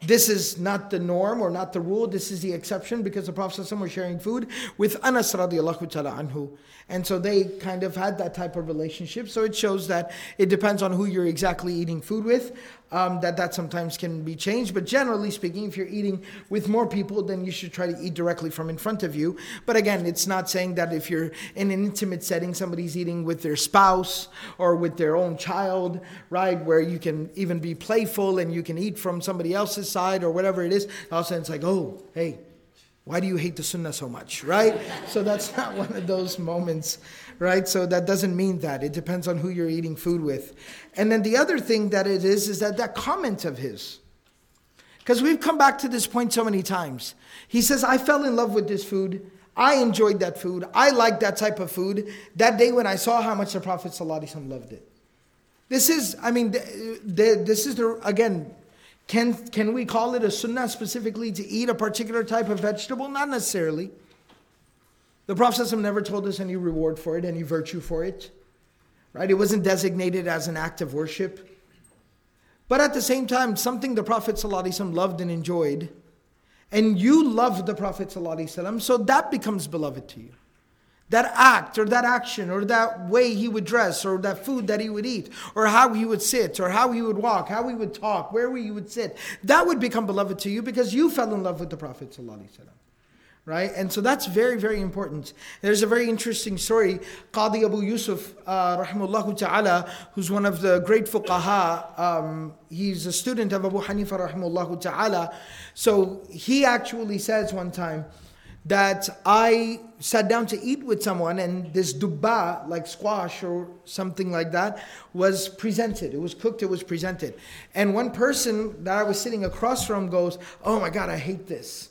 this is not the norm or not the rule. This is the exception because the Prophet was sharing food with Anas radiallahu ta'ala anhu. And so they kind of had that type of relationship. So it shows that it depends on who you're exactly eating food with um, that that sometimes can be changed. But generally speaking, if you're eating with more people, then you should try to eat directly from in front of you. But again, it's not saying that if you're in an intimate setting, somebody's eating with their spouse or with their own child, right, where you can even be playful and you can eat from somebody else's side or whatever it is. All of a sudden, it's like, oh, hey, why do you hate the sunnah so much, right? so that's not one of those moments, right? So that doesn't mean that. It depends on who you're eating food with. And then the other thing that it is, is that that comment of his, because we've come back to this point so many times. He says, I fell in love with this food. I enjoyed that food. I liked that type of food that day when I saw how much the Prophet ﷺ loved it. This is, I mean, this is the, again, can, can we call it a sunnah specifically to eat a particular type of vegetable? Not necessarily. The Prophet never told us any reward for it, any virtue for it. Right? It wasn't designated as an act of worship. But at the same time, something the Prophet loved and enjoyed, and you love the Prophet so that becomes beloved to you that act or that action or that way he would dress or that food that he would eat or how he would sit or how he would walk, how he would talk, where he would sit, that would become beloved to you because you fell in love with the Prophet. Right? And so that's very, very important. There's a very interesting story. Qadi Abu Yusuf, uh, rahimahullah ta'ala, who's one of the great fuqaha, um, he's a student of Abu Hanifa, rahimahullah ta'ala. So he actually says one time that I sat down to eat with someone and this dubba, like squash or something like that, was presented. It was cooked, it was presented. And one person that I was sitting across from goes, Oh my God, I hate this.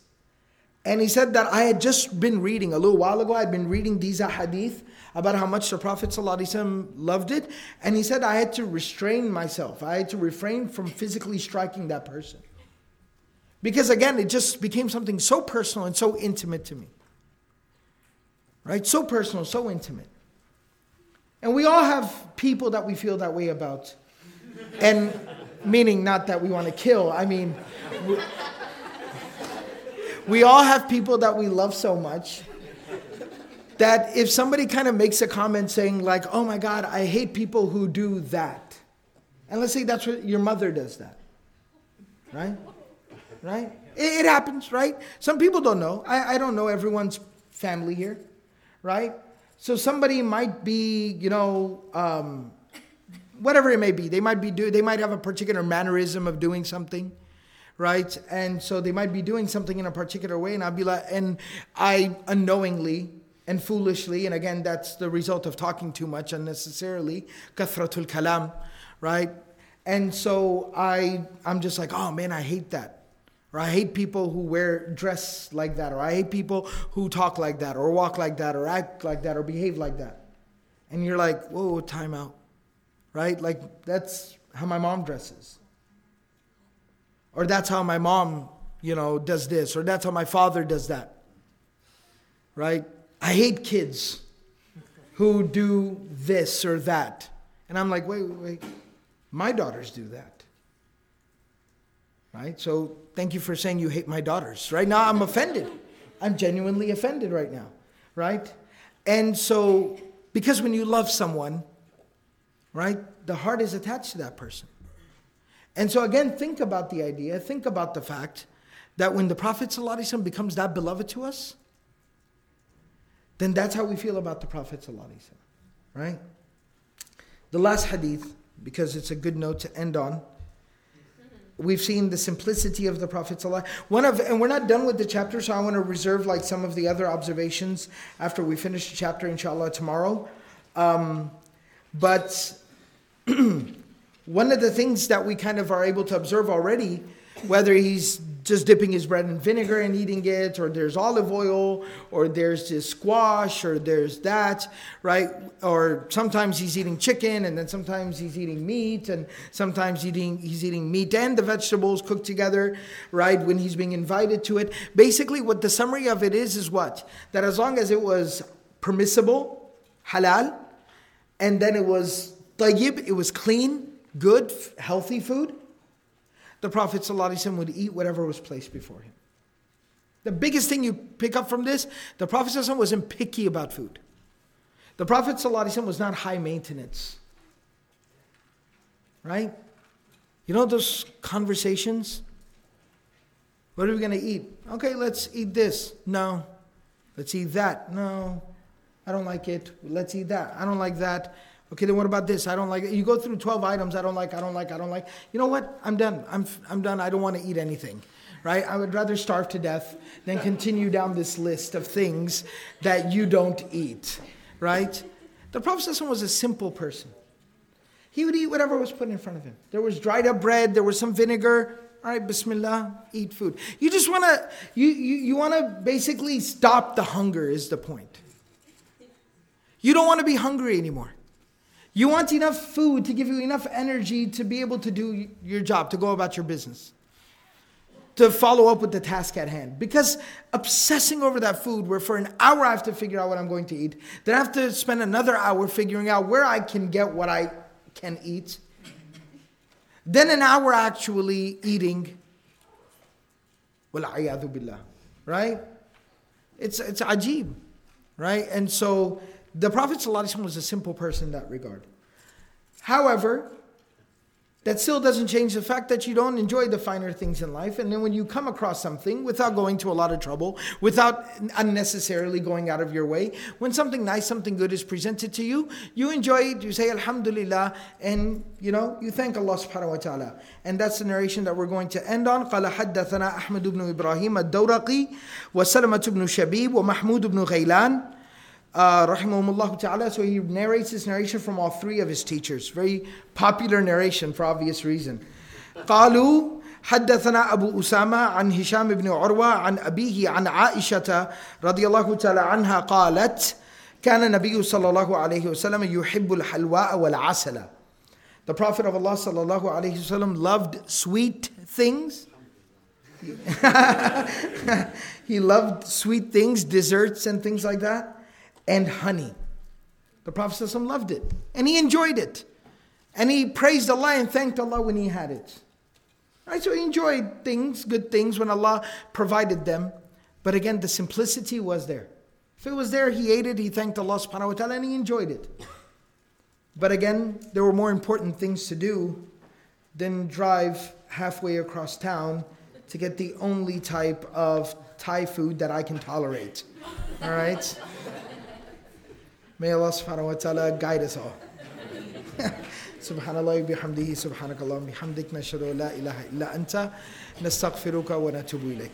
And he said that I had just been reading a little while ago, I'd been reading these hadith about how much the Prophet loved it. And he said I had to restrain myself, I had to refrain from physically striking that person. Because again, it just became something so personal and so intimate to me. Right? So personal, so intimate. And we all have people that we feel that way about. And meaning not that we want to kill, I mean, we all have people that we love so much that if somebody kind of makes a comment saying, like, oh my God, I hate people who do that. And let's say that's what your mother does that. Right? Right? It, it happens, right? Some people don't know. I, I don't know everyone's family here. Right? So somebody might be, you know, um, whatever it may be. They might be do they might have a particular mannerism of doing something right? And so they might be doing something in a particular way, and I'll be like, and I unknowingly and foolishly, and again, that's the result of talking too much unnecessarily, kathratul kalam, right? And so I, I'm just like, oh man, I hate that. Or I hate people who wear dress like that, or I hate people who talk like that, or walk like that, or act like that, or behave like that. And you're like, whoa, time out, right? Like that's how my mom dresses or that's how my mom, you know, does this, or that's how my father does that. Right? I hate kids who do this or that. And I'm like, wait, wait, wait. My daughters do that. Right? So thank you for saying you hate my daughters. Right now, I'm offended. I'm genuinely offended right now. Right? And so, because when you love someone, right, the heart is attached to that person. And so, again, think about the idea, think about the fact that when the Prophet ﷺ becomes that beloved to us, then that's how we feel about the Prophet ﷺ, right? The last hadith, because it's a good note to end on. We've seen the simplicity of the Prophet ﷺ. One of, and we're not done with the chapter, so I want to reserve like some of the other observations after we finish the chapter, inshallah, tomorrow. Um, but One of the things that we kind of are able to observe already, whether he's just dipping his bread in vinegar and eating it, or there's olive oil, or there's this squash, or there's that, right? Or sometimes he's eating chicken, and then sometimes he's eating meat, and sometimes eating, he's eating meat and the vegetables cooked together, right? When he's being invited to it. Basically, what the summary of it is is what? That as long as it was permissible, halal, and then it was tayyib, it was clean, good, healthy food, the Prophet ﷺ would eat whatever was placed before him. The biggest thing you pick up from this, the Prophet ﷺ wasn't picky about food. The Prophet ﷺ was not high maintenance. Right? You know those conversations? What are we going to eat? Okay, let's eat this. No. Let's eat that. No. I don't like it. Let's eat that. I don't like that. Okay, then what about this? I don't like it. You go through 12 items. I don't like, I don't like, I don't like. You know what? I'm done. I'm, I'm done. I don't want to eat anything. Right? I would rather starve to death than continue down this list of things that you don't eat. Right? The Prophet was a simple person. He would eat whatever was put in front of him. There was dried up bread, there was some vinegar. All right, bismillah, eat food. You just want to, you, you, you want to basically stop the hunger, is the point. You don't want to be hungry anymore. You want enough food to give you enough energy to be able to do your job, to go about your business, to follow up with the task at hand. Because obsessing over that food, where for an hour I have to figure out what I'm going to eat, then I have to spend another hour figuring out where I can get what I can eat, then an hour actually eating. billah, right? It's, it's ajib, right? And so the Prophet ﷺ was a simple person in that regard. However, that still doesn't change the fact that you don't enjoy the finer things in life. And then when you come across something without going to a lot of trouble, without unnecessarily going out of your way, when something nice, something good is presented to you, you enjoy it, you say Alhamdulillah, and you know, you thank Allah subhanahu wa ta'ala. And that's the narration that we're going to end on. قال حدثنا أحمد بن إبراهيم الدورقي وسلمة بن شبيب ومحمود بن غيلان uh, rahimahumullah ta'ala. So he narrates this narration from all three of his teachers. Very popular narration for obvious reason. قالوا حدثنا أبو أسامة عن هشام بن عروة عن أبيه عن عائشة رضي الله تعالى عنها قالت كان النبي صلى الله عليه وسلم يحب الحلواء والعسل The Prophet of Allah صلى الله عليه وسلم loved sweet things. he loved sweet things, desserts and things like that and honey. The Prophet ﷺ loved it and he enjoyed it. And he praised Allah and thanked Allah when he had it. Right? So he enjoyed things, good things, when Allah provided them. But again, the simplicity was there. If it was there, he ate it, he thanked Allah subhanahu wa ta'ala, and he enjoyed it. But again, there were more important things to do than drive halfway across town to get the only type of Thai food that I can tolerate. All right? May Allah subhanahu wa ta'ala guide us all. سبحان الله وبحمده سبحانك اللهم وبحمدك نشهد لا اله الا انت نستغفرك ونتوب اليك